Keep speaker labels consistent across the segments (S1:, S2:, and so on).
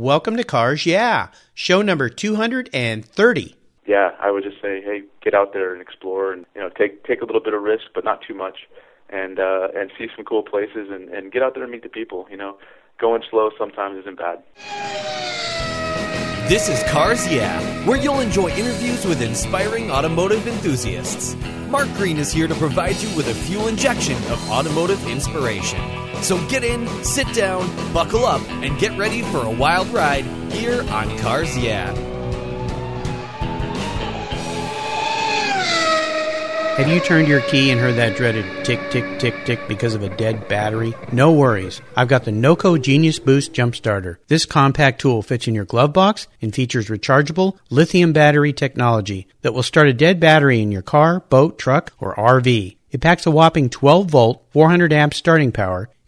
S1: welcome to Cars Yeah, show number 230.
S2: Yeah, I would just say, hey, get out there and explore, and you know, take take a little bit of risk, but not too much, and uh, and see some cool places, and and get out there and meet the people. You know, going slow sometimes isn't bad.
S3: This is Cars Yeah, where you'll enjoy interviews with inspiring automotive enthusiasts. Mark Green is here to provide you with a fuel injection of automotive inspiration. So get in, sit down, buckle up, and get ready for a wild ride here on Cars Yeah.
S1: Have you turned your key and heard that dreaded tick, tick, tick, tick because of a dead battery? No worries. I've got the NOCO Genius Boost Jump Starter. This compact tool fits in your glove box and features rechargeable lithium battery technology that will start a dead battery in your car, boat, truck, or RV. It packs a whopping 12 volt, 400 amp starting power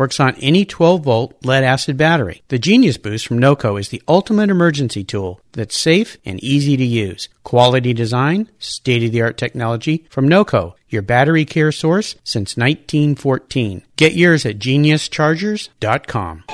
S1: Works on any 12 volt lead acid battery. The Genius Boost from NOCO is the ultimate emergency tool that's safe and easy to use. Quality design, state of the art technology from NOCO, your battery care source since 1914. Get yours at geniuschargers.com.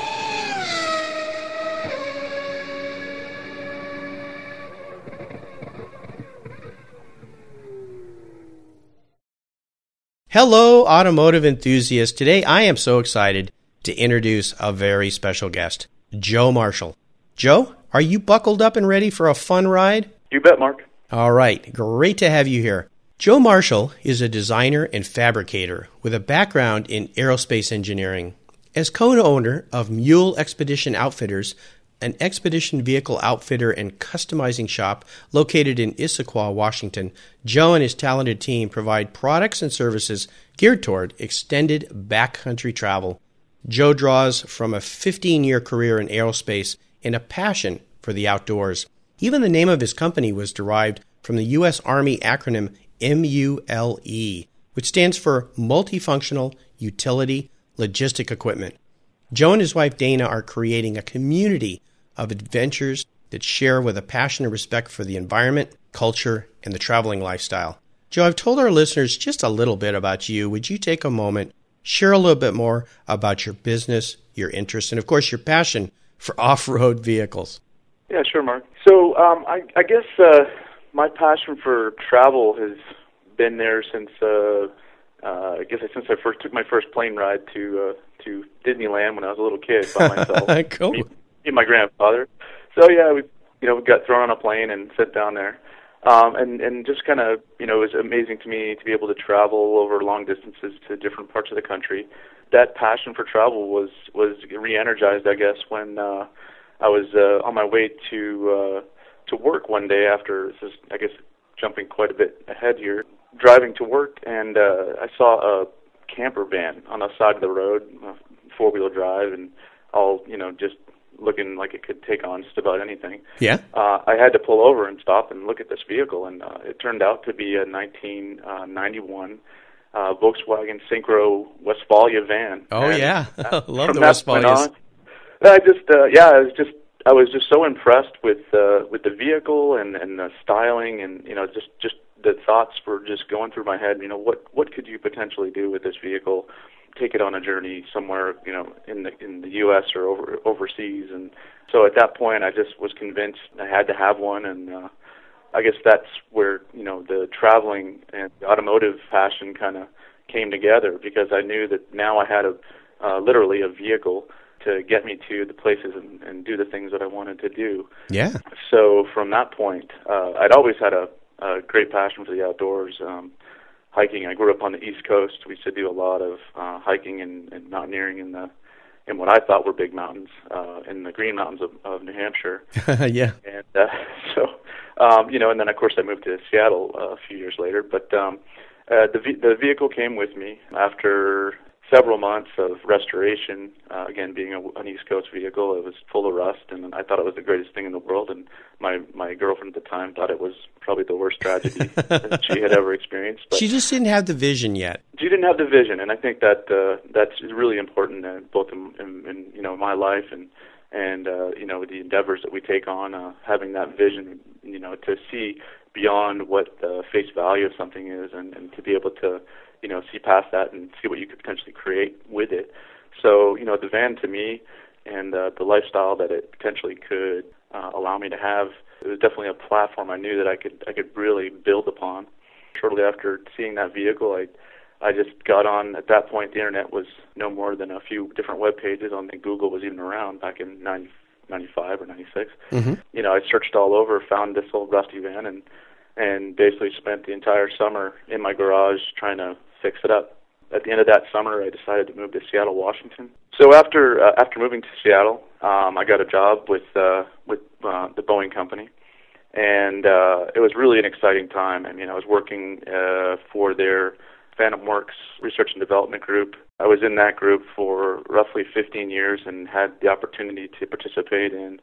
S1: Hello, automotive enthusiasts. Today I am so excited to introduce a very special guest, Joe Marshall. Joe, are you buckled up and ready for a fun ride?
S2: You bet, Mark.
S1: All right, great to have you here. Joe Marshall is a designer and fabricator with a background in aerospace engineering. As co owner of Mule Expedition Outfitters, an expedition vehicle outfitter and customizing shop located in Issaquah, Washington, Joe and his talented team provide products and services geared toward extended backcountry travel. Joe draws from a 15 year career in aerospace and a passion for the outdoors. Even the name of his company was derived from the U.S. Army acronym MULE, which stands for Multifunctional Utility Logistic Equipment. Joe and his wife Dana are creating a community of adventures that share with a passion and respect for the environment, culture, and the traveling lifestyle. Joe, I've told our listeners just a little bit about you. Would you take a moment, share a little bit more about your business, your interests, and of course your passion for off road vehicles?
S2: Yeah, sure, Mark. So um, I, I guess uh, my passion for travel has been there since uh, uh, I guess since I first took my first plane ride to uh, to Disneyland when I was a little kid by myself.
S1: cool.
S2: Me and my grandfather. So yeah, we you know we got thrown on a plane and sat down there. Um, and and just kind of you know it was amazing to me to be able to travel over long distances to different parts of the country. That passion for travel was was re-energized, I guess, when uh, I was uh, on my way to uh, to work one day after this is I guess jumping quite a bit ahead here, driving to work, and uh, I saw a camper van on the side of the road, four wheel drive, and all you know just looking like it could take on just about anything.
S1: Yeah.
S2: Uh, I had to pull over and stop and look at this vehicle, and uh, it turned out to be a 1991 uh, uh, Volkswagen Syncro Westfalia van.
S1: Oh
S2: and,
S1: yeah,
S2: uh,
S1: love the
S2: Westfalias. I just uh, yeah, I was just I was just so impressed with uh, with the vehicle and and the styling and you know just just the thoughts were just going through my head. You know what what could you potentially do with this vehicle? Take it on a journey somewhere you know in the in the U.S. or over overseas. And so at that point, I just was convinced I had to have one. And uh, I guess that's where you know the traveling and the automotive passion kind of came together because I knew that now I had a uh, literally a vehicle to get me to the places and, and do the things that I wanted to do.
S1: Yeah.
S2: So from that point, uh, I'd always had a, a great passion for the outdoors. Um, hiking. I grew up on the East Coast. We used to do a lot of uh, hiking and, and mountaineering in the in what I thought were big mountains uh, in the Green Mountains of, of New Hampshire.
S1: yeah.
S2: And uh, so, um, you know, and then of course I moved to Seattle uh, a few years later. But um, uh, the the vehicle came with me after several months of restoration. Uh, again, being a, an East Coast vehicle, it was full of rust, and I thought it was the greatest thing in the world. And my my girlfriend at the time thought it was probably the worst tragedy that she had ever experienced.
S4: But she just didn't have the vision yet.
S2: She didn't have the vision, and I think that uh, that's really important, uh, both in, in, in you know my life and and uh, you know the endeavors that we take on, uh, having that vision, you know, to see beyond what the face value of something is, and, and to be able to you know, see past that and see what you could potentially create with it. So, you know, the van to me and uh, the lifestyle that it potentially could uh, allow me to have, it was definitely a platform I knew that I could I could really build upon. Shortly after seeing that vehicle, I I just got on. At that point, the internet was no more than a few different web pages. I don't think Google was even around back in 90, 95 or 96. Mm-hmm. You know, I searched all over, found this old rusty van, and and basically spent the entire summer in my garage trying to fix it up. At the end of that summer, I decided to move to Seattle, Washington. So after uh, after moving to Seattle, um, I got a job with uh, with uh, the Boeing company, and uh, it was really an exciting time. I mean, I was working uh, for their Phantom Works Research and Development Group. I was in that group for roughly 15 years and had the opportunity to participate in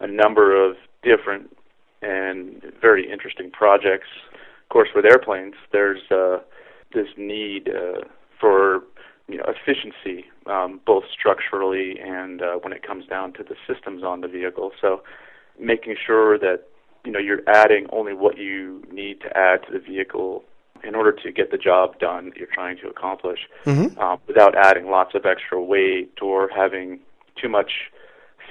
S2: a number of different and very interesting projects. Of course, with airplanes, there's uh, this need uh, for you know efficiency, um, both structurally and uh, when it comes down to the systems on the vehicle. So making sure that you know you're adding only what you need to add to the vehicle in order to get the job done that you're trying to accomplish, mm-hmm. um, without adding lots of extra weight or having too much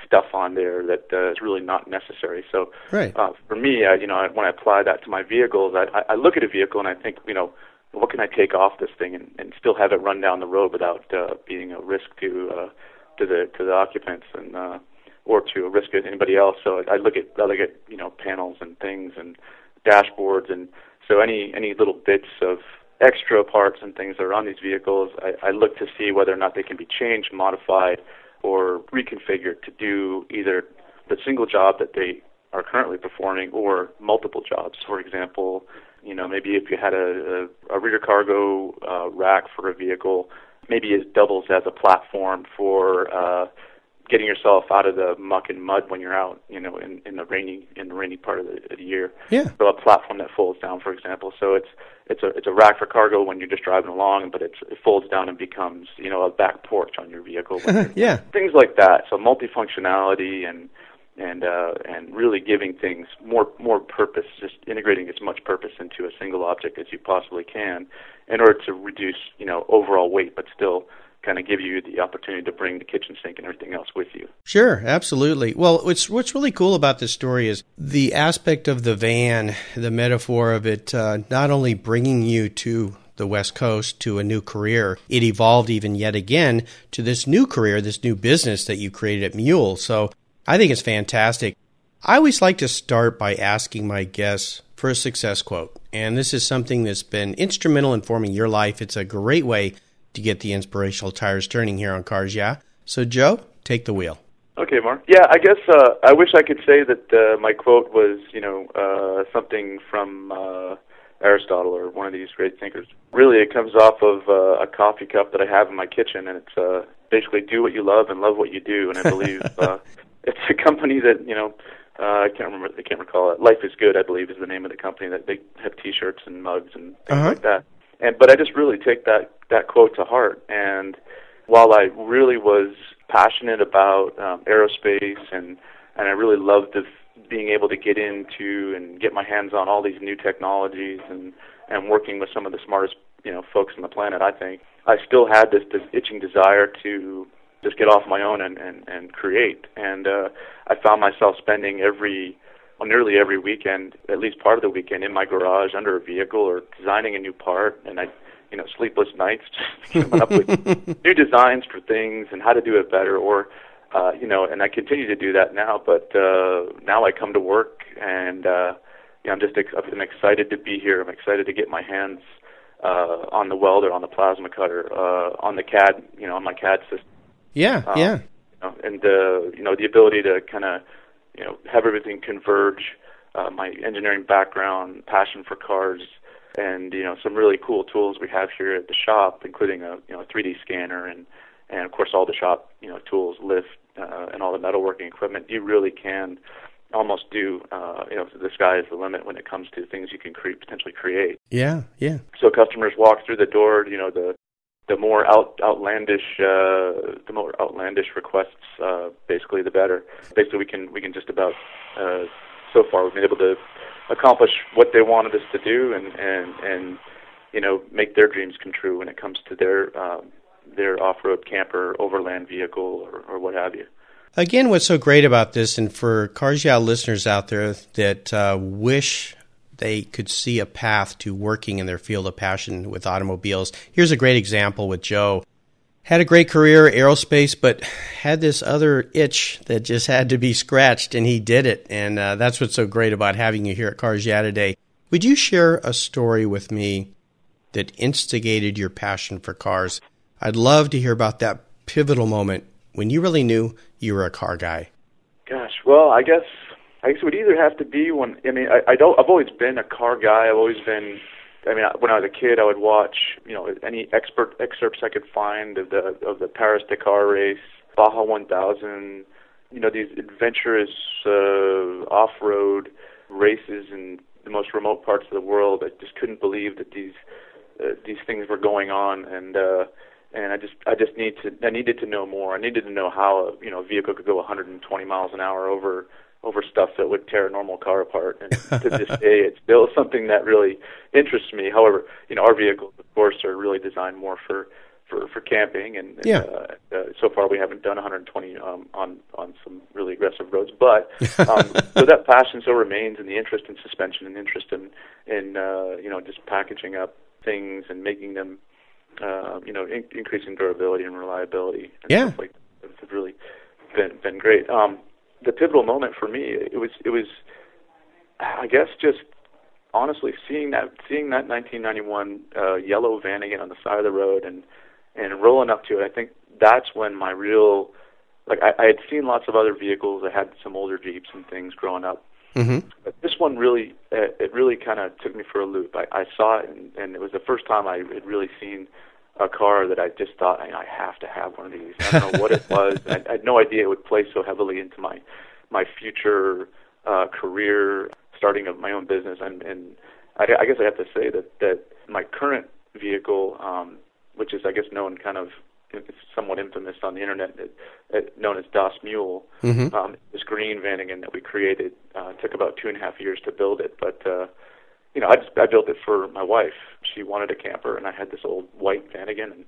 S2: stuff on there that uh, is really not necessary. So
S4: right.
S2: uh, for me, I, you know, when I apply that to my vehicles, I, I look at a vehicle and I think, you know, what can I take off this thing and, and still have it run down the road without uh, being a risk to uh, to the to the occupants and uh, or to a risk to anybody else. So I look at I look at you know panels and things and dashboards and so any any little bits of extra parts and things that are on these vehicles, I, I look to see whether or not they can be changed, modified, or reconfigured to do either the single job that they are currently performing or multiple jobs. For example, you know, maybe if you had a, a, a rear cargo uh, rack for a vehicle, maybe it doubles as a platform for uh, getting yourself out of the muck and mud when you're out, you know, in, in the rainy in the rainy part of the, of the year.
S4: Yeah.
S2: So a platform that folds down, for example. So it's it's a it's a rack for cargo when you're just driving along, but it's it folds down and becomes you know a back porch on your vehicle.
S4: yeah.
S2: Things like that. So multifunctionality and and uh, and really giving things more more purpose, just integrating as much purpose into a single object as you possibly can, in order to reduce you know overall weight, but still kind of give you the opportunity to bring the kitchen sink and everything else with you.
S4: Sure, absolutely. Well, what's what's really cool about this story is the aspect of the van, the metaphor of it, uh, not only bringing you to the West Coast to a new career. It evolved even yet again to this new career, this new business that you created at Mule. So I think it's fantastic. I always like to start by asking my guests for a success quote. And this is something that's been instrumental in forming your life. It's a great way to get the inspirational tires turning here on Cars Yeah. So, Joe, take the wheel.
S2: Okay, Mark. Yeah, I guess uh, I wish I could say that uh, my quote was, you know, uh, something from uh, Aristotle or one of these great thinkers. Really, it comes off of uh, a coffee cup that I have in my kitchen, and it's uh, basically do what you love and love what you do. And I believe uh, it's a company that you know uh, I can't remember I can't recall it. Life is Good, I believe, is the name of the company that they have T-shirts and mugs and things uh-huh. like that. And but I just really take that that quote to heart. And while I really was passionate about um, aerospace and and I really loved the, being able to get into and get my hands on all these new technologies and and working with some of the smartest you know folks on the planet, I think I still had this this itching desire to just get off my own and and, and create. And uh, I found myself spending every well, nearly every weekend, at least part of the weekend, in my garage under a vehicle or designing a new part. And I, you know, sleepless nights, coming up with new designs for things and how to do it better. Or, uh, you know, and I continue to do that now. But uh, now I come to work and uh, you know, I'm just ex- I'm excited to be here. I'm excited to get my hands uh, on the welder, on the plasma cutter, uh, on the CAD, you know, on my CAD system
S4: yeah, um, yeah.
S2: You know, and uh, you know the ability to kind of you know have everything converge. Uh, my engineering background, passion for cars, and you know some really cool tools we have here at the shop, including a you know a 3D scanner and and of course all the shop you know tools, lift, uh, and all the metalworking equipment. You really can almost do uh, you know the sky is the limit when it comes to things you can create potentially create.
S4: Yeah, yeah.
S2: So customers walk through the door, you know the the more out, outlandish uh, the more outlandish requests, uh, basically the better. Basically, we can we can just about uh, so far we've been able to accomplish what they wanted us to do and and and you know make their dreams come true when it comes to their um, their off-road camper, overland vehicle, or, or what have you.
S4: Again, what's so great about this, and for Cars listeners out there that uh, wish they could see a path to working in their field of passion with automobiles, here's a great example with Joe. Had a great career, aerospace, but had this other itch that just had to be scratched, and he did it. And uh, that's what's so great about having you here at Cars Yeah today. Would you share a story with me that instigated your passion for cars? I'd love to hear about that pivotal moment when you really knew you were a car guy.
S2: Gosh, well, I guess I guess it would either have to be when I mean I, I don't I've always been a car guy. I've always been I mean, when I was a kid, I would watch, you know, any expert excerpts I could find of the of the Paris Dakar race, Baja 1000, you know, these adventurous uh, off-road races in the most remote parts of the world. I just couldn't believe that these uh, these things were going on, and uh, and I just I just need to I needed to know more. I needed to know how you know a vehicle could go 120 miles an hour over over stuff that would tear a normal car apart. And to this day, it's still something that really interests me. However, you know, our vehicles, of course, are really designed more for for for camping, and,
S4: yeah.
S2: uh, uh, so far we haven't done 120 um, on on some really aggressive roads. But um, so that passion still remains, and the interest in suspension, and interest in in uh, you know just packaging up things and making them, uh, you know, in- increasing durability and reliability. And
S4: yeah,
S2: stuff like that. it's really been been great. Um, the pivotal moment for me it was it was I guess just honestly seeing that seeing that 1991 uh, yellow van again on the side of the road and and rolling up to it. I think that's when my real like I, I had seen lots of other vehicles. I had some older Jeeps and things growing up.
S4: Mm-hmm.
S2: But this one really, uh, it really kind of took me for a loop. I, I saw it, and, and it was the first time I had really seen a car that I just thought I, I have to have one of these. I don't know what it was. I, I had no idea it would play so heavily into my my future uh, career, starting of my own business. And, and I, I guess I have to say that that my current vehicle, um, which is I guess known kind of it's somewhat infamous on the internet, it, it, known as Das Mule.
S4: Mm-hmm.
S2: Um, this green Vanagon that we created uh, took about two and a half years to build it, but uh, you know, I just I built it for my wife. She wanted a camper, and I had this old white Vanagon, and,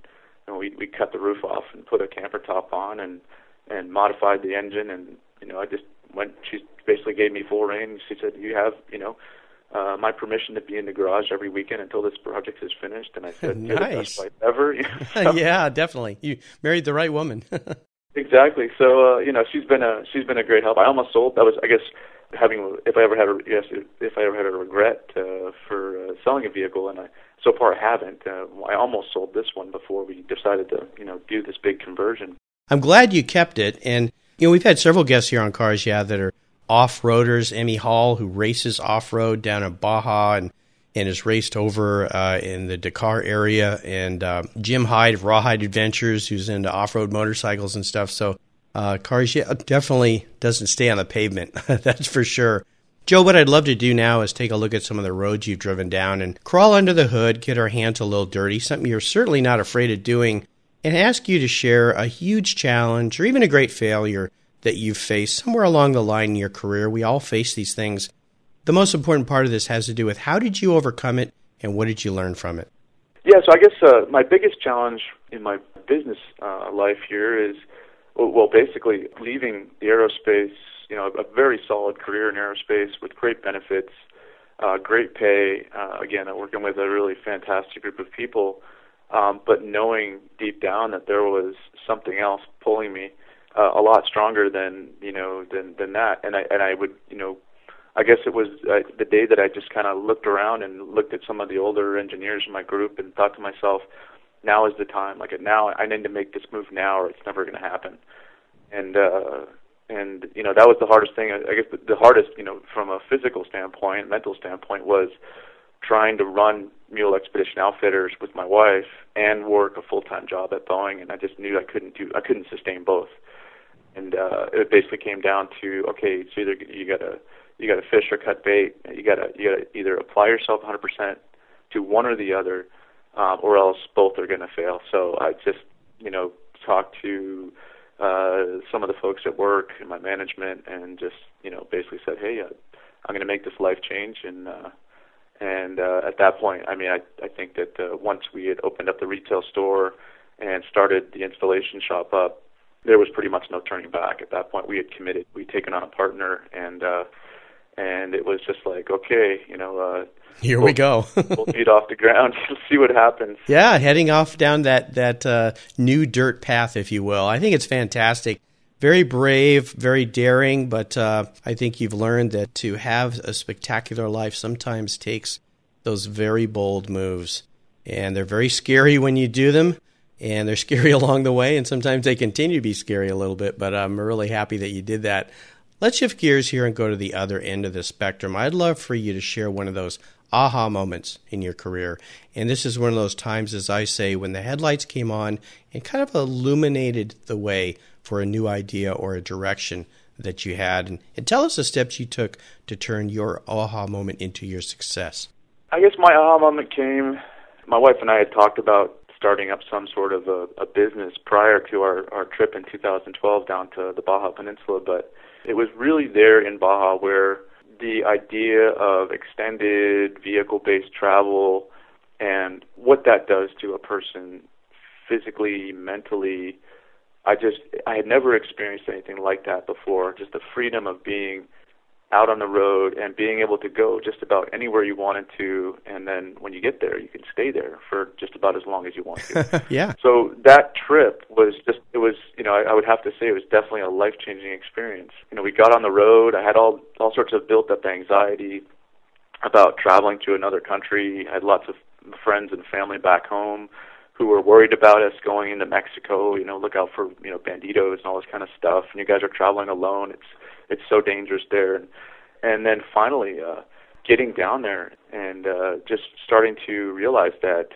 S2: and we we cut the roof off and put a camper top on, and and modified the engine, and you know, I just went. She basically gave me full reign. She said, "You have, you know." Uh, my permission to be in the garage every weekend until this project is finished, and I said,
S4: nice.
S2: "You're the best wife ever."
S4: yeah, definitely. You married the right woman.
S2: exactly. So uh, you know, she's been a she's been a great help. I almost sold. That was, I guess, having if I ever had a yes if I ever had a regret uh, for uh, selling a vehicle, and I so far I haven't. Uh, I almost sold this one before we decided to you know do this big conversion.
S4: I'm glad you kept it, and you know we've had several guests here on Cars Yeah that are off roaders. Emme Hall, who races off road down in Baja and and has raced over uh, in the Dakar area, and uh, Jim Hyde of RawHyde Adventures, who's into off road motorcycles and stuff. So uh, Cars Yeah definitely doesn't stay on the pavement, that's for sure. Joe, what I'd love to do now is take a look at some of the roads you've driven down and crawl under the hood, get our hands a little dirty, something you're certainly not afraid of doing, and ask you to share a huge challenge or even a great failure that you've faced somewhere along the line in your career. We all face these things. The most important part of this has to do with how did you overcome it and what did you learn from it?
S2: Yeah, so I guess uh, my biggest challenge in my business uh, life here is, well, basically leaving the aerospace, you know, a very solid career in aerospace with great benefits, uh, great pay. Uh, again, working with a really fantastic group of people, um, but knowing deep down that there was something else pulling me uh, a lot stronger than you know than than that. And I and I would you know I guess it was uh, the day that I just kind of looked around and looked at some of the older engineers in my group and thought to myself, now is the time. Like now, I need to make this move now, or it's never going to happen. And uh, and you know that was the hardest thing. I guess the, hardest, you know, from a physical standpoint, mental standpoint, was trying to run Mule Expedition Outfitters with my wife and work a full time job at Boeing, and I just knew I couldn't do I couldn't sustain both. And uh, it basically came down to okay, so either you gotta you gotta fish or cut bait. You gotta you gotta either apply yourself 100% to one or the other, uh, or else both are gonna fail. So I just you know talked to uh, some of the folks at work and my management, and just you know basically said, hey, uh, I'm going to make this life change, and uh, and uh, at that point, I mean, I I think that uh, once we had opened up the retail store and started the installation shop up, there was pretty much no turning back. At that point, we had committed. We'd taken on a partner, and uh, and it was just like, okay, you know, uh,
S4: here we'll, we go.
S2: we'll feet off the ground, see what happens.
S4: Yeah, heading off down that that uh, new dirt path, if you will. I think it's fantastic. Very brave, very daring, but uh, I think you've learned that to have a spectacular life sometimes takes those very bold moves, and they're very scary when you do them. And they're scary along the way, and sometimes they continue to be scary a little bit. But I'm really happy that you did that. Let's shift gears here and go to the other end of the spectrum. I'd love for you to share one of those aha moments in your career. And this is one of those times, as I say, when the headlights came on and kind of illuminated the way for a new idea or a direction that you had. And, and tell us the steps you took to turn your aha moment into your success.
S2: I guess my aha moment came, my wife and I had talked about starting up some sort of a, a business prior to our, our trip in 2012 down to the Baja Peninsula, but it was really there in Baja where the idea of extended vehicle based travel and what that does to a person physically, mentally. I just I had never experienced anything like that before. Just the freedom of being out on the road and being able to go just about anywhere you wanted to and then when you get there you can stay there for just about as long as you want
S4: to. Yeah.
S2: So that trip was just it was you know I, I would have to say it was definitely a life changing experience. You know we got on the road. I had all all sorts of built up anxiety about traveling to another country. I had lots of friends and family back home who were worried about us going into mexico you know look out for you know banditos and all this kind of stuff and you guys are traveling alone it's it's so dangerous there. And, and then finally, uh, getting down there and uh, just starting to realize that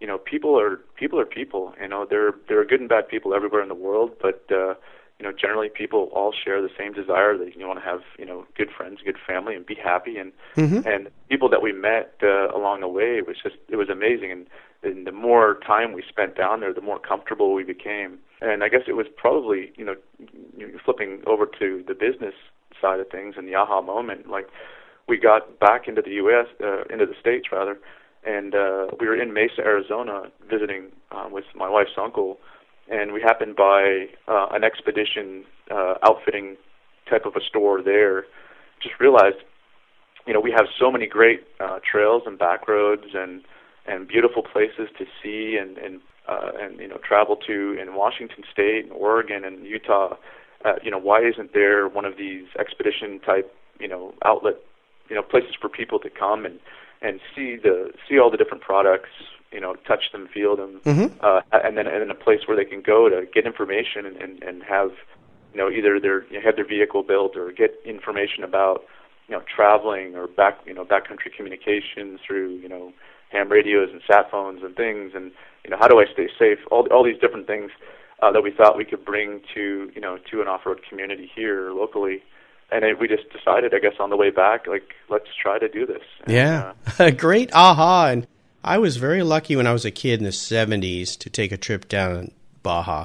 S2: you know people are people are people. You know there there are good and bad people everywhere in the world, but uh, you know generally people all share the same desire that you want to have you know good friends, good family, and be happy. And mm-hmm. and people that we met uh, along the way it was just it was amazing. And, and the more time we spent down there, the more comfortable we became and I guess it was probably you know flipping over to the business side of things and the aha moment. Like we got back into the U.S. Uh, into the states rather, and uh, we were in Mesa, Arizona, visiting uh, with my wife's uncle, and we happened by uh, an expedition uh, outfitting type of a store there. Just realized, you know, we have so many great uh, trails and back roads and and beautiful places to see and and uh, and you know travel to in Washington State and Oregon and Utah, uh, you know why isn't there one of these expedition type you know outlet you know places for people to come and and see the see all the different products you know touch them feel them mm-hmm. uh, and then and then a place where they can go to get information and and, and have you know either their you know, have their vehicle built or get information about you know traveling or back you know backcountry communications through you know ham radios and sat phones and things and you know, how do I stay safe? All all these different things uh, that we thought we could bring to you know to an off-road community here locally. And it, we just decided, I guess, on the way back, like let's try to do this.
S4: And, yeah, uh, great aha! And I was very lucky when I was a kid in the '70s to take a trip down Baja,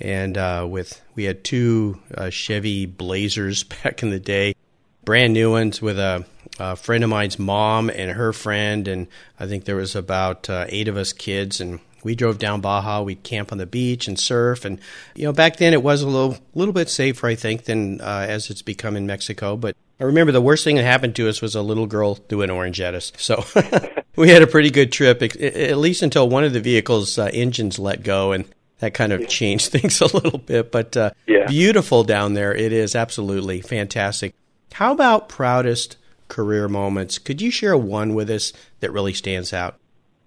S4: and uh, with we had two uh, Chevy Blazers back in the day, brand new ones with a a friend of mine's mom and her friend, and I think there was about uh, eight of us kids, and we drove down Baja. We'd camp on the beach and surf, and you know back then it was a little little bit safer, I think, than uh, as it's become in Mexico. But I remember the worst thing that happened to us was a little girl threw an orange at us. So we had a pretty good trip, at least until one of the vehicle's uh, engines let go, and that kind of changed things a little bit. But uh, yeah. beautiful down there. It is absolutely fantastic. How about proudest career moments? Could you share one with us that really stands out?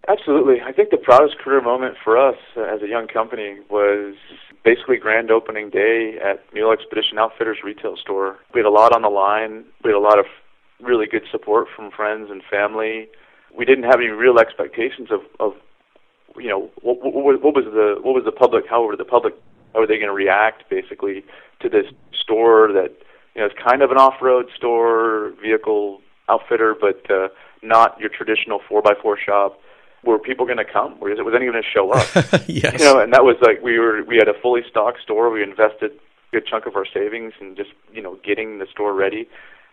S2: Absolutely. I think the proudest career moment for us as a young company was basically grand opening day at Mule Expedition Outfitters retail store. We had a lot on the line. We had a lot of really good support from friends and family. we didn't have any real expectations of, of you know, what, what, what was the what was the public? How were the public? How were they going to react, basically, to this store that you know is kind of an off-road store, vehicle outfitter, but uh, not your traditional four by four shop. Were people going to come? Was it was anyone going to show up?
S4: yes.
S2: You know, and that was like we were we had a fully stocked store. We invested a good chunk of our savings in just you know getting the store ready.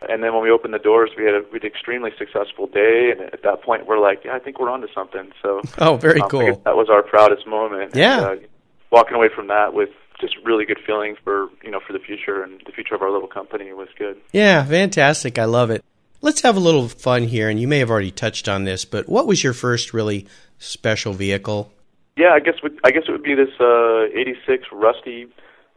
S2: And then when we opened the doors, we had a we had an extremely successful day. And at that point, we're like, yeah, I think we're onto something. So
S4: oh, very
S2: um,
S4: cool.
S2: That was our proudest moment.
S4: Yeah.
S2: And, uh, walking away from that with just really good feelings for you know for the future and the future of our little company was good.
S4: Yeah, fantastic. I love it. Let's have a little fun here, and you may have already touched on this, but what was your first really special vehicle?
S2: Yeah, I guess I guess it would be this uh, '86 rusty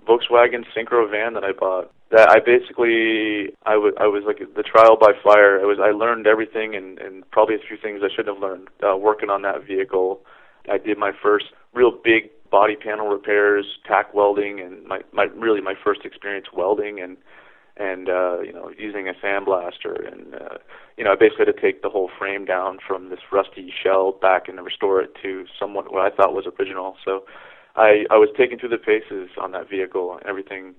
S2: Volkswagen Syncro van that I bought. That I basically I was I was like the trial by fire. I was I learned everything and and probably a few things I shouldn't have learned uh, working on that vehicle. I did my first real big body panel repairs, tack welding, and my my really my first experience welding and and uh, you know using a sandblaster and uh, you know I basically had to take the whole frame down from this rusty shell back and restore it to somewhat what I thought was original. So I I was taken through the paces on that vehicle. Everything,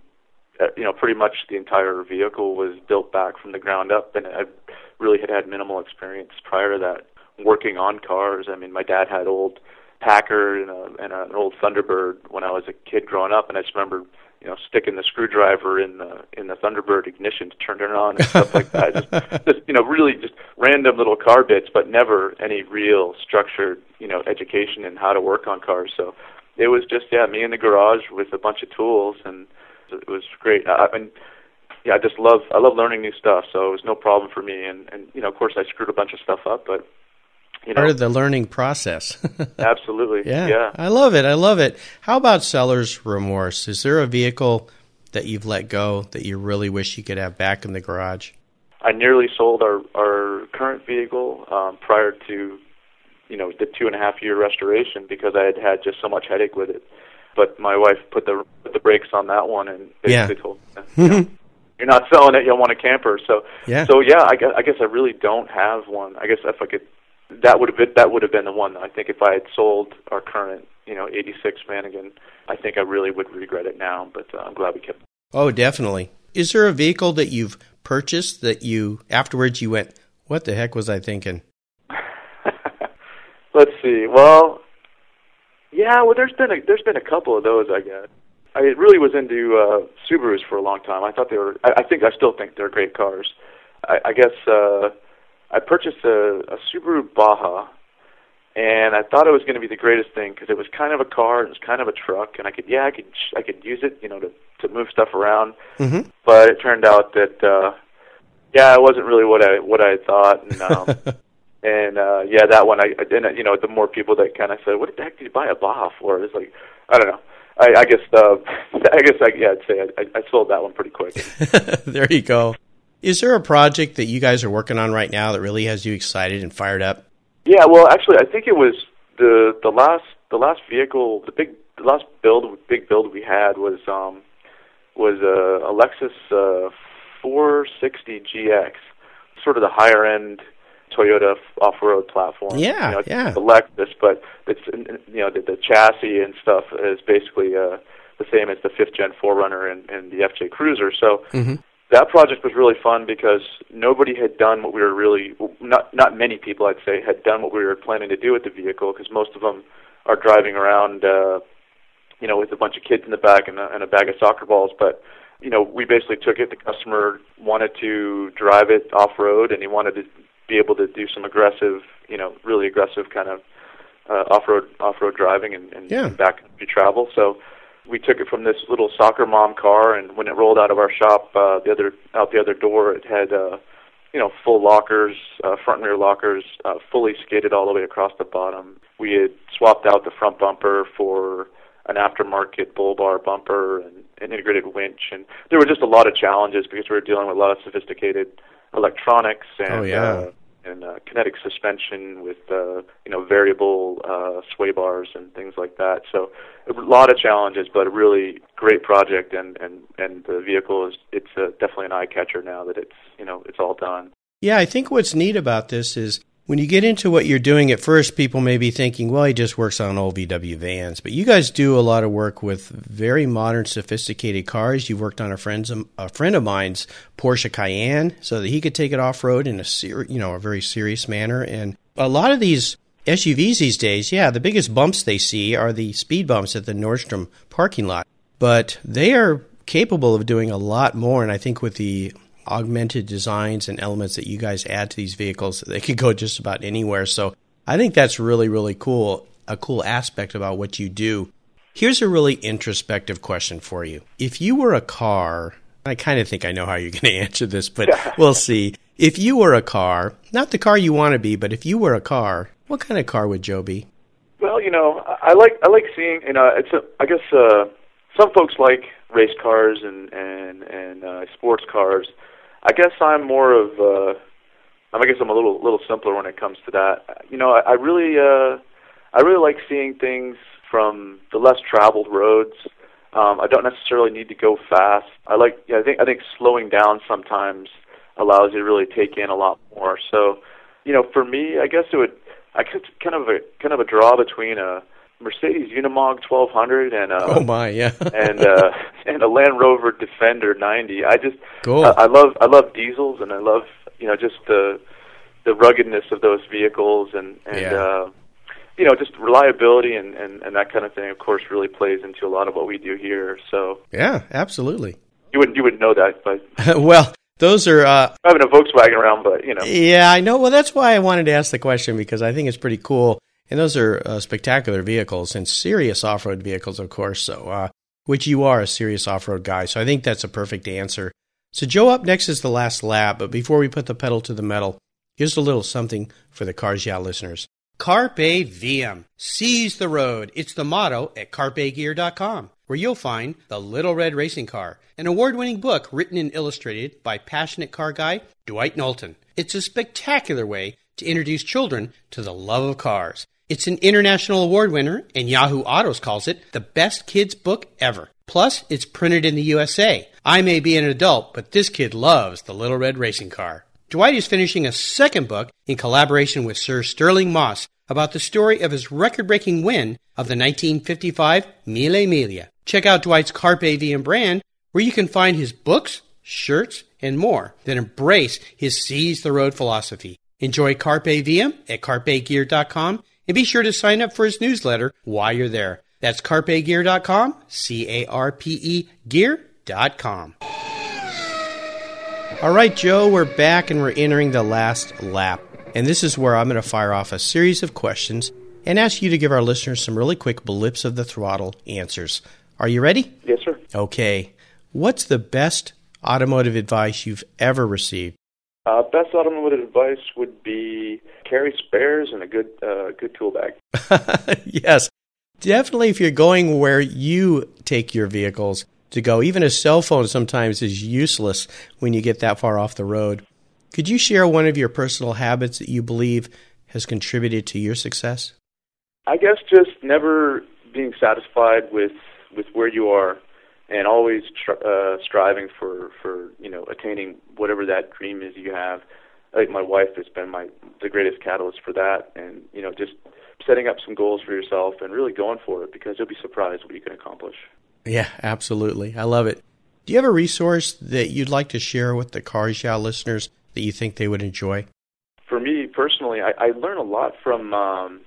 S2: uh, you know, pretty much the entire vehicle was built back from the ground up, and I really had had minimal experience prior to that working on cars. I mean, my dad had old Packard and, a, and an old Thunderbird when I was a kid growing up, and I just remember you know, sticking the screwdriver in the in the Thunderbird ignition to turn it on and stuff like that. Just, just you know, really just random little car bits, but never any real structured, you know, education in how to work on cars. So it was just yeah, me in the garage with a bunch of tools, and it was great. I, I mean, yeah, I just love I love learning new stuff, so it was no problem for me. And and you know, of course, I screwed a bunch of stuff up, but you know,
S4: part of the learning process.
S2: absolutely.
S4: Yeah,
S2: yeah.
S4: I love it. I love it. How about seller's remorse? Is there a vehicle that you've let go that you really wish you could have back in the garage?
S2: I nearly sold our our current vehicle um, prior to you know the two and a half year restoration because I had had just so much headache with it. But my wife put the put the brakes on that one and basically
S4: Yeah.
S2: told me, you know, you're not selling it, you'll want a camper. So
S4: Yeah.
S2: so yeah, I guess I guess I really don't have one. I guess if I could, that would have been that would have been the one. I think if I had sold our current you know '86 Vanagon, I think I really would regret it now. But uh, I'm glad we kept.
S4: Oh, definitely. Is there a vehicle that you've purchased that you afterwards you went, "What the heck was I thinking?"
S2: Let's see. Well, yeah. Well, there's been a there's been a couple of those. I guess I really was into uh, Subarus for a long time. I thought they were. I, I think I still think they're great cars. I, I guess uh, I purchased a, a Subaru Baja, and I thought it was going to be the greatest thing because it was kind of a car, it was kind of a truck, and I could yeah I could I could use it you know to to move stuff around.
S4: Mm-hmm.
S2: But it turned out that uh, yeah it wasn't really what I what I thought, and um, and uh yeah that one i i didn't you know the more people that kind of said what the heck did you buy a baja for it's like i don't know i i guess uh i guess i yeah i'd say i i sold that one pretty quick
S4: there you go. Is there a project that you guys are working on right now that really has you excited and fired up?
S2: yeah well actually i think it was the the last the last vehicle the big the last build big build we had was um was a, a lexus uh 460 gx sort of the higher end Toyota off-road platform.
S4: Yeah,
S2: you know,
S4: yeah.
S2: The Lexus, but it's you know the, the chassis and stuff is basically uh, the same as the fifth gen 4Runner and, and the FJ Cruiser. So
S4: Mhm.
S2: That project was really fun because nobody had done what we were really not not many people I'd say had done what we were planning to do with the vehicle because most of them are driving around uh, you know with a bunch of kids in the back and a, and a bag of soccer balls, but you know, we basically took it. The customer wanted to drive it off road, and he wanted to be able to do some aggressive, you know, really aggressive kind of uh, off road off road driving and, and,
S4: Yeah.
S2: and backcountry travel. So we took it from this little soccer mom car, and when it rolled out of our shop, uh, the other out the other door, it had. Uh, you know, full lockers, uh, front and rear lockers, uh, fully skated all the way across the bottom. We had swapped out the front bumper for an aftermarket bull bar bumper and an integrated winch, and there were just a lot of challenges because we were dealing with a lot of sophisticated electronics and
S4: Oh, yeah.
S2: uh, and uh, kinetic suspension with uh, you know variable uh, sway bars and things like that. So a lot of challenges, but a really great project, and and and the vehicle is it's uh, definitely an eye catcher now that it's you know it's all done.
S4: Yeah, I think what's neat about this is when you get into what you're doing at first, people may be thinking, well, he just works on old VW vans. But you guys do a lot of work with very modern, sophisticated cars. You've worked on a friend's a friend of mine's Porsche Cayenne so that he could take it off road in a ser- you know a very serious manner. And a lot of these SUVs these days, yeah, the biggest bumps they see are the speed bumps at the Nordstrom parking lot. But they are capable of doing a lot more. And I think with the augmented designs and elements that you guys add to these vehicles. They could go just about anywhere. So I think that's really, really cool. A cool aspect about what you do. Here's a really introspective question for you. If you were a car, I kind of think I know how you're going to answer this, but we'll see. If you were a car, not the car you want to be, but if you were a car, what kind of car would Joe be?
S2: Well, you know, I like I like seeing, you know, it's a, I guess uh, some folks like race cars and and and uh, sports cars. I guess I'm more of uh I guess I'm a little little simpler when it comes to that. You know, I, I really uh I really like seeing things from the less traveled roads. Um I don't necessarily need to go fast. I like yeah, I think I think slowing down sometimes allows you to really take in a lot more. So, you know, for me, I guess it would I guess kind of a kind of a draw between a Mercedes Unimog 1200 and uh,
S4: oh my yeah
S2: and uh, and a Land Rover Defender 90. I just
S4: cool.
S2: I, I love I love diesels and I love you know just the the ruggedness of those vehicles and and
S4: yeah.
S2: uh, you know just reliability and, and and that kind of thing. Of course, really plays into a lot of what we do here. So
S4: yeah, absolutely.
S2: You wouldn't you wouldn't know that, but
S4: well. Those are uh,
S2: having a Volkswagen around, but you know.
S4: Yeah, I know. Well, that's why I wanted to ask the question because I think it's pretty cool and those are uh, spectacular vehicles and serious off road vehicles, of course. So, uh, which you are a serious off road guy. So I think that's a perfect answer. So, Joe, up next is the last lap. But before we put the pedal to the metal, here's a little something for the Cars Yeah listeners. Carpe Diem. Seize the road. It's the motto at carpegear.com, where you'll find The Little Red Racing Car, an award winning book written and illustrated by passionate car guy Dwight Knowlton. It's a spectacular way to introduce children to the love of cars. It's an international award winner, and Yahoo Autos calls it the best kids book ever. Plus, it's printed in the USA. I may be an adult, but this kid loves the Little Red Racing Car. Dwight is finishing a second book in collaboration with Sir Stirling Moss about the story of his record breaking win of the 1955 Mille Miglia. Check out Dwight's Carpe Diem brand, where you can find his books, shirts, and more that embrace his Seize the Road philosophy. Enjoy Carpe Diem at carpegear.com and be sure to sign up for his newsletter while you're there. That's carpegear.com, C A R P E gear.com. All right, Joe, we're back and we're entering the last lap. And this is where I'm going to fire off a series of questions and ask you to give our listeners some really quick blips of the throttle answers. Are you ready?
S2: Yes, sir.
S4: Okay. What's the best automotive advice you've ever received?
S2: Uh, best automotive advice would be carry spares and a good uh, good tool bag.
S4: yes, definitely. If you're going where you take your vehicles to go, even a cell phone sometimes is useless when you get that far off the road. Could you share one of your personal habits that you believe has contributed to your success?
S2: I guess just never being satisfied with with where you are and always uh, striving for for you know attaining whatever that dream is you have. I think my wife has been my the greatest catalyst for that, and you know just setting up some goals for yourself and really going for it because you'll be surprised what you can accomplish.
S4: Yeah, absolutely. I love it. Do you have a resource that you'd like to share with the Cars Yeah listeners that you think they would enjoy?
S2: For me personally, I, I learn a lot from um,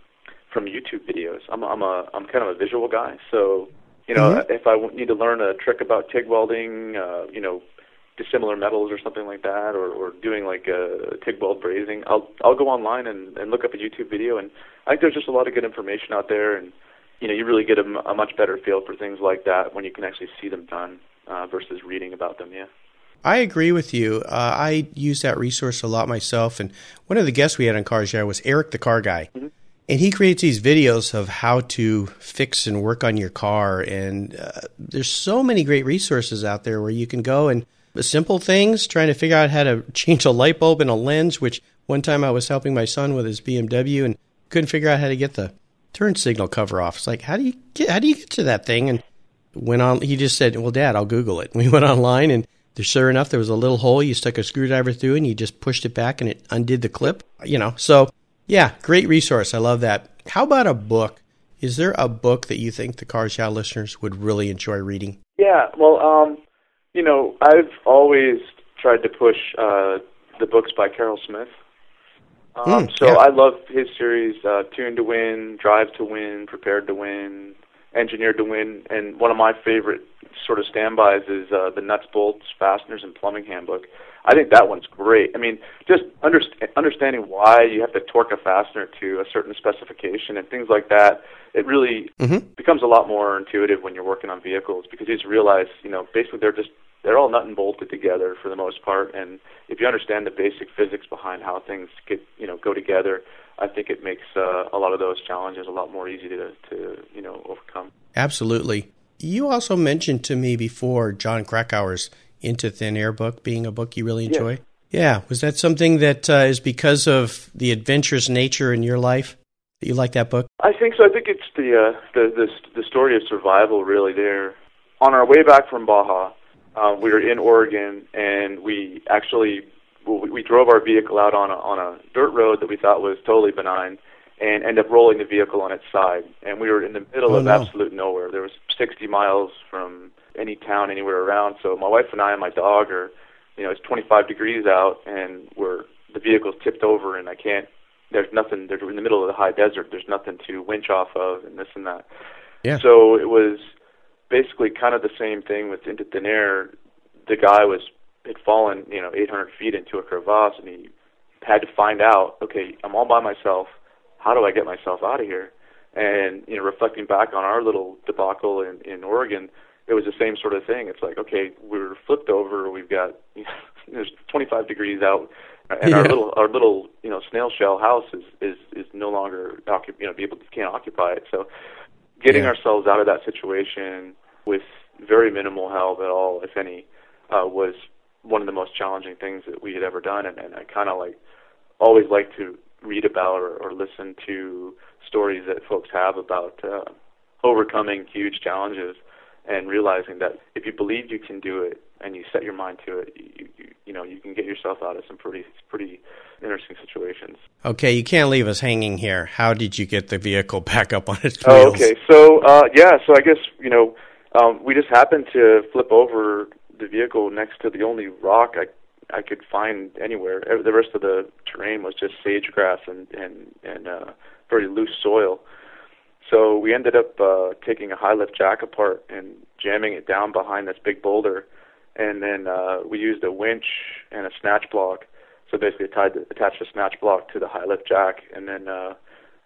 S2: from YouTube videos. I'm I'm a I'm kind of a visual guy, so you know, mm-hmm. if I need to learn a trick about TIG welding, uh, you know, dissimilar metals or something like that, or, or doing like a TIG weld brazing, I'll I'll go online and, and look up a YouTube video, and I think there's just a lot of good information out there, and you know, you really get a, a much better feel for things like that when you can actually see them done uh, versus reading about them. Yeah.
S4: I agree with you. Uh, I use that resource a lot myself, and one of the guests we had on Cars Yeah was Eric, the car guy. Mm-hmm and he creates these videos of how to fix and work on your car and uh, there's so many great resources out there where you can go and simple things trying to figure out how to change a light bulb in a lens which one time i was helping my son with his bmw and couldn't figure out how to get the turn signal cover off it's like how do you get how do you get to that thing and went on he just said well dad i'll google it we went online and sure enough there was a little hole you stuck a screwdriver through and you just pushed it back and it undid the clip you know so Yeah, great resource. I love that. How about a book? Is there a book that you think the Car Yeah listeners would really enjoy reading?
S2: Yeah, well, um, you know, I've always tried to push uh, the books by Carroll Smith. Um,
S4: Mm,
S2: so
S4: yeah.
S2: I love his series, uh, Tune to Win, Drive to Win, Prepared to Win, Engineered to Win, and one of my favorite sort of standbys is uh, the Nuts, Bolts, Fasteners, and Plumbing Handbook. I think that one's great. I mean, just underst- understanding why you have to torque a fastener to a certain specification and things like that, it really
S4: Mhm.
S2: becomes a lot more intuitive when you're working on vehicles because you just realize, you know, basically they're just they're all nut and bolted together for the most part, and if you understand the basic physics behind how things get, you know, go together, I think it makes uh, a lot of those challenges a lot more easy to, to you know, overcome.
S4: Absolutely. You also mentioned to me before Jon Krakauer's Into Thin Air book being a book you really
S2: Yeah.
S4: enjoy. Yeah. Was that something that uh, is because of the adventurous nature in your life that you like that book?
S2: I think so. I think it's the uh, the, the the story of survival really there. On our way back from Baja, uh, we were in Oregon, and we actually we, we drove our vehicle out on a, on a dirt road that we thought was totally benign, and ended up rolling the vehicle on its side. And we were in the middle
S4: Oh,
S2: of
S4: no.
S2: absolute nowhere. There was 60 miles from any town anywhere around. So my wife and I and my dog are, you know, it's 25 degrees out, and we're the vehicle's tipped over, and I can't. There's nothing. There's in the middle of the high desert. There's nothing to winch off of, and this and that.
S4: Yeah.
S2: So it was basically kind of the same thing with Into Thin Air. The guy was had fallen, you know, 800 feet into a crevasse, and he had to find out, okay, I'm all by myself. How do I get myself out of here? And you know, reflecting back on our little debacle in in Oregon, it was the same sort of thing. It's like, okay, we're flipped over. We've got you know, there's 25 degrees out, and our little our little you know snail shell house is is is no longer occup- you know be able to can't occupy it. So getting
S4: Yeah.
S2: ourselves out of that situation with very minimal help at all, if any, uh, was one of the most challenging things that we had ever done. And, and I kind of like always like to read about or, or listen to stories that folks have about uh, overcoming huge challenges and realizing that if you believe you can do it and you set your mind to it, you, you, you know you can get yourself out of some pretty pretty interesting situations.
S4: Okay, you can't leave us hanging here. How did you get the vehicle back up on its wheels?
S2: Oh, okay. So, uh, yeah, so I guess, you know, um, we just happened to flip over the vehicle next to the only rock I I could find anywhere. The rest of the terrain was just sage grass and and and uh, very loose soil. So we ended up uh, taking a high lift jack apart and jamming it down behind this big boulder, and then uh, we used a winch and a snatch block. So basically, tied attached the snatch block to the high lift jack, and then uh,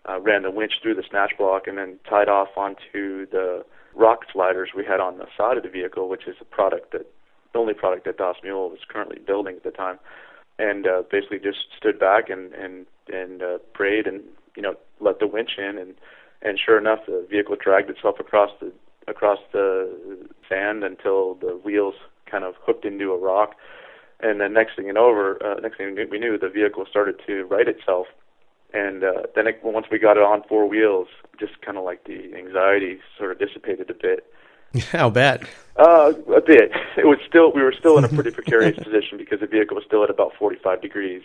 S2: uh, ran the winch through the snatch block, and then tied off onto the rock sliders we had on the side of the vehicle, which is a product that the only product that Das Mule was currently building at the time, and uh, basically just stood back and and and uh, prayed and you know let the winch in, and and sure enough, the vehicle dragged itself across the across the sand until the wheels kind of hooked into a rock, and then next thing you know, over uh, next thing we knew, the vehicle started to right itself and uh, then it, once we got it on four wheels, just kind of like the anxiety sort of dissipated a bit.
S4: I'll bet.
S2: Uh, a bit. It was still we were still in a pretty precarious position because the vehicle was still at about 45 degrees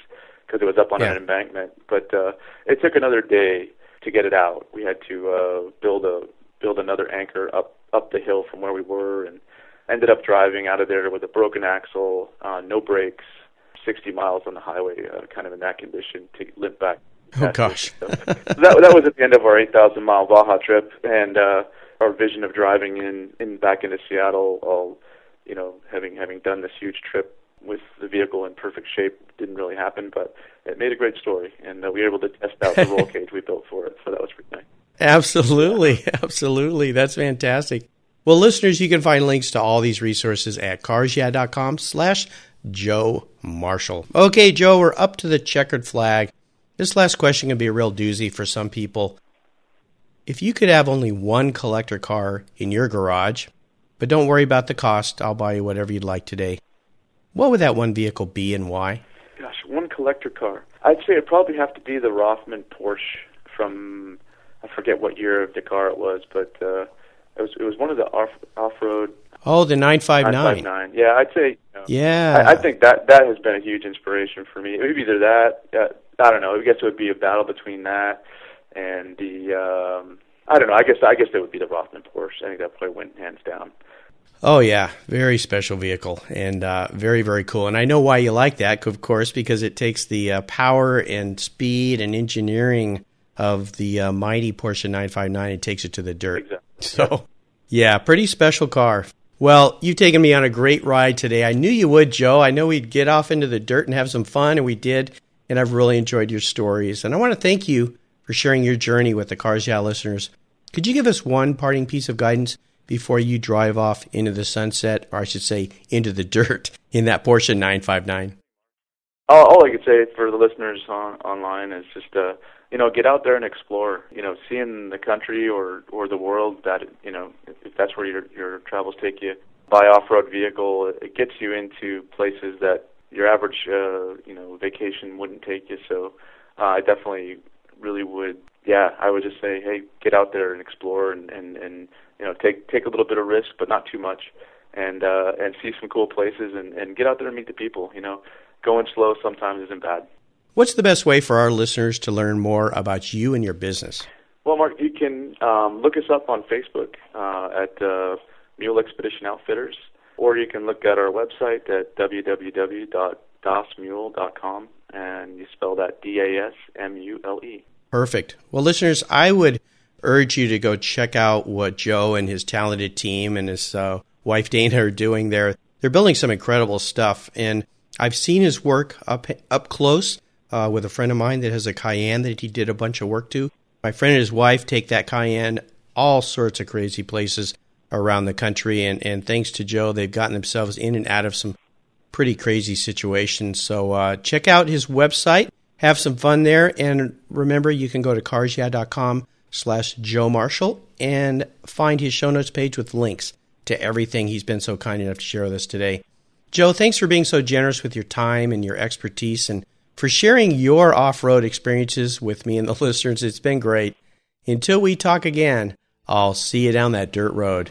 S2: because it was up on
S4: Yeah.
S2: an embankment. But uh, it took another day to get it out. We had to uh, build a build another anchor up up the hill from where we were, and ended up driving out of there with a broken axle, uh, no brakes, 60 miles on the highway, uh, kind of in that condition to limp back.
S4: Oh, gosh.
S2: So that that was at the end of our 8,000 mile Baja trip, and uh, our vision of driving in in back into Seattle, all you know, having having done this huge trip with the vehicle in perfect shape, didn't really happen, but it made a great story, and uh, we were able to test out the roll cage we built for it, so that was pretty nice.
S4: Absolutely. Absolutely. That's fantastic. Well, listeners, you can find links to all these resources at carsyeah.com slash Joe Marshall. Okay, Joe, we're up to the checkered flag. This last question can be a real doozy for some people. If you could have only one collector car in your garage, but don't worry about the cost, I'll buy you whatever you'd like today. What would that one vehicle be and why?
S2: Gosh, one collector car. I'd say it'd probably have to be the Rothman Porsche from I forget what year of the car it was, but uh, it was it was one of the off off road
S4: Oh, the 959.
S2: 959. Yeah, I'd say. You know,
S4: Yeah.
S2: I, I think that that has been a huge inspiration for me. It would be either that, uh, I don't know. I guess it would be a battle between that and the. Um, I don't know. I guess I guess it would be the Rothman Porsche. I think that probably went hands down.
S4: Oh yeah, very special vehicle and uh, very very cool. And I know why you like that, of course, because it takes the uh, power and speed and engineering of the uh, mighty Porsche 959 and takes it to the dirt.
S2: Exactly.
S4: So, yeah, pretty special car. Well, you've taken me on a great ride today. I knew you would, Joe. I know we'd get off into the dirt and have some fun, and we did. And I've really enjoyed your stories. And I want to thank you for sharing your journey with the Cars Yeah listeners. Could you give us one parting piece of guidance before you drive off into the sunset, or I should say, into the dirt in that Porsche 959?
S2: All, all I could say for the listeners on, online is just, uh, you know, get out there and explore. You know, seeing the country or or the world that you know, if, if that's where your your travels take you. By off-road vehicle, it gets you into places that your average, uh, you know, vacation wouldn't take you. So, uh, I definitely really would yeah, I would just say, hey, get out there and explore and and and you know take take a little bit of risk, but not too much, and uh, and see some cool places and and get out there and meet the people. You know, going slow sometimes isn't bad.
S4: What's the best way for our listeners to learn more about you and your business?
S2: Well, Mark, you can um, look us up on Facebook uh, at uh, Mule Expedition Outfitters, or you can look at our website at www.dasmule.com, and you spell that D A S M U L E.
S4: Perfect. Well, listeners, I would urge you to go check out what Joe and his talented team and his uh, wife Dana are doing there. They're building some incredible stuff, and I've seen his work up up close uh, with a friend of mine that has a Cayenne that he did a bunch of work to. My friend and his wife take that Cayenne all sorts of crazy places around the country, and, and thanks to Joe, they've gotten themselves in and out of some pretty crazy situations. So uh, check out his website have some fun there. And remember, you can go to carsyeah.com slash Joe Marshall and find his show notes page with links to everything he's been so kind enough to share with us today. Joe, thanks for being so generous with your time and your expertise and for sharing your off road experiences with me and the listeners. It's been great. Until we talk again, I'll see you down that dirt road.